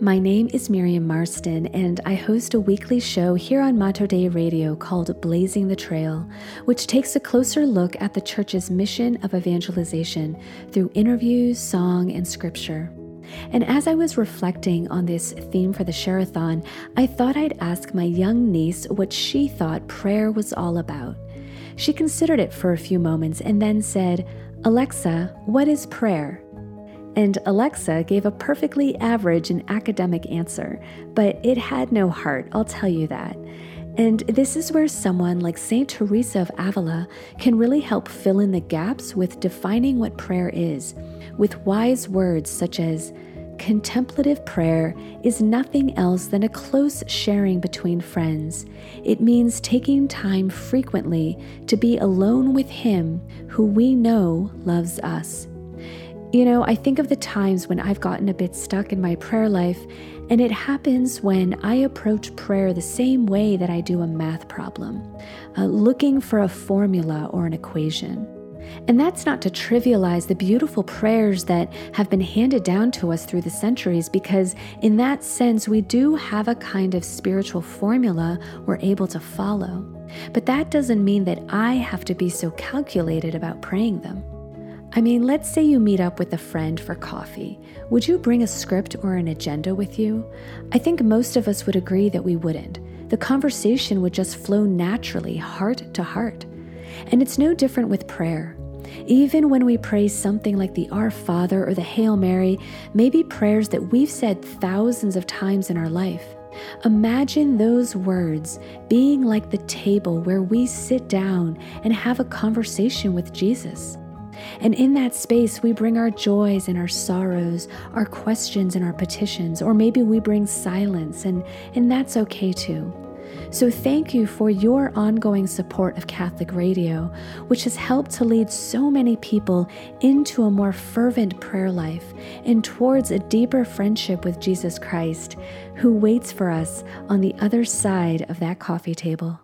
My name is Miriam Marston, and I host a weekly show here on Mater Dei Radio called Blazing the Trail, which takes a closer look at the church's mission of evangelization through interviews, song, and scripture. And as I was reflecting on this theme for the Share-a-thon, I thought I'd ask my young niece what she thought prayer was all about. She considered it for a few moments and then said, Alexa, what is prayer? And Alexa gave a perfectly average and academic answer, but it had no heart, I'll tell you that. And this is where someone like St. Teresa of Avila can really help fill in the gaps with defining what prayer is, with wise words such as, Contemplative prayer is nothing else than a close sharing between friends. It means taking time frequently to be alone with Him who we know loves us. You know, I think of the times when I've gotten a bit stuck in my prayer life, and it happens when I approach prayer the same way that I do a math problem, uh, looking for a formula or an equation. And that's not to trivialize the beautiful prayers that have been handed down to us through the centuries, because in that sense, we do have a kind of spiritual formula we're able to follow. But that doesn't mean that I have to be so calculated about praying them. I mean, let's say you meet up with a friend for coffee. Would you bring a script or an agenda with you? I think most of us would agree that we wouldn't. The conversation would just flow naturally, heart to heart. And it's no different with prayer. Even when we pray something like the Our Father or the Hail Mary, maybe prayers that we've said thousands of times in our life. Imagine those words being like the table where we sit down and have a conversation with Jesus. And in that space, we bring our joys and our sorrows, our questions and our petitions, or maybe we bring silence, and, and that's okay too. So, thank you for your ongoing support of Catholic Radio, which has helped to lead so many people into a more fervent prayer life and towards a deeper friendship with Jesus Christ, who waits for us on the other side of that coffee table.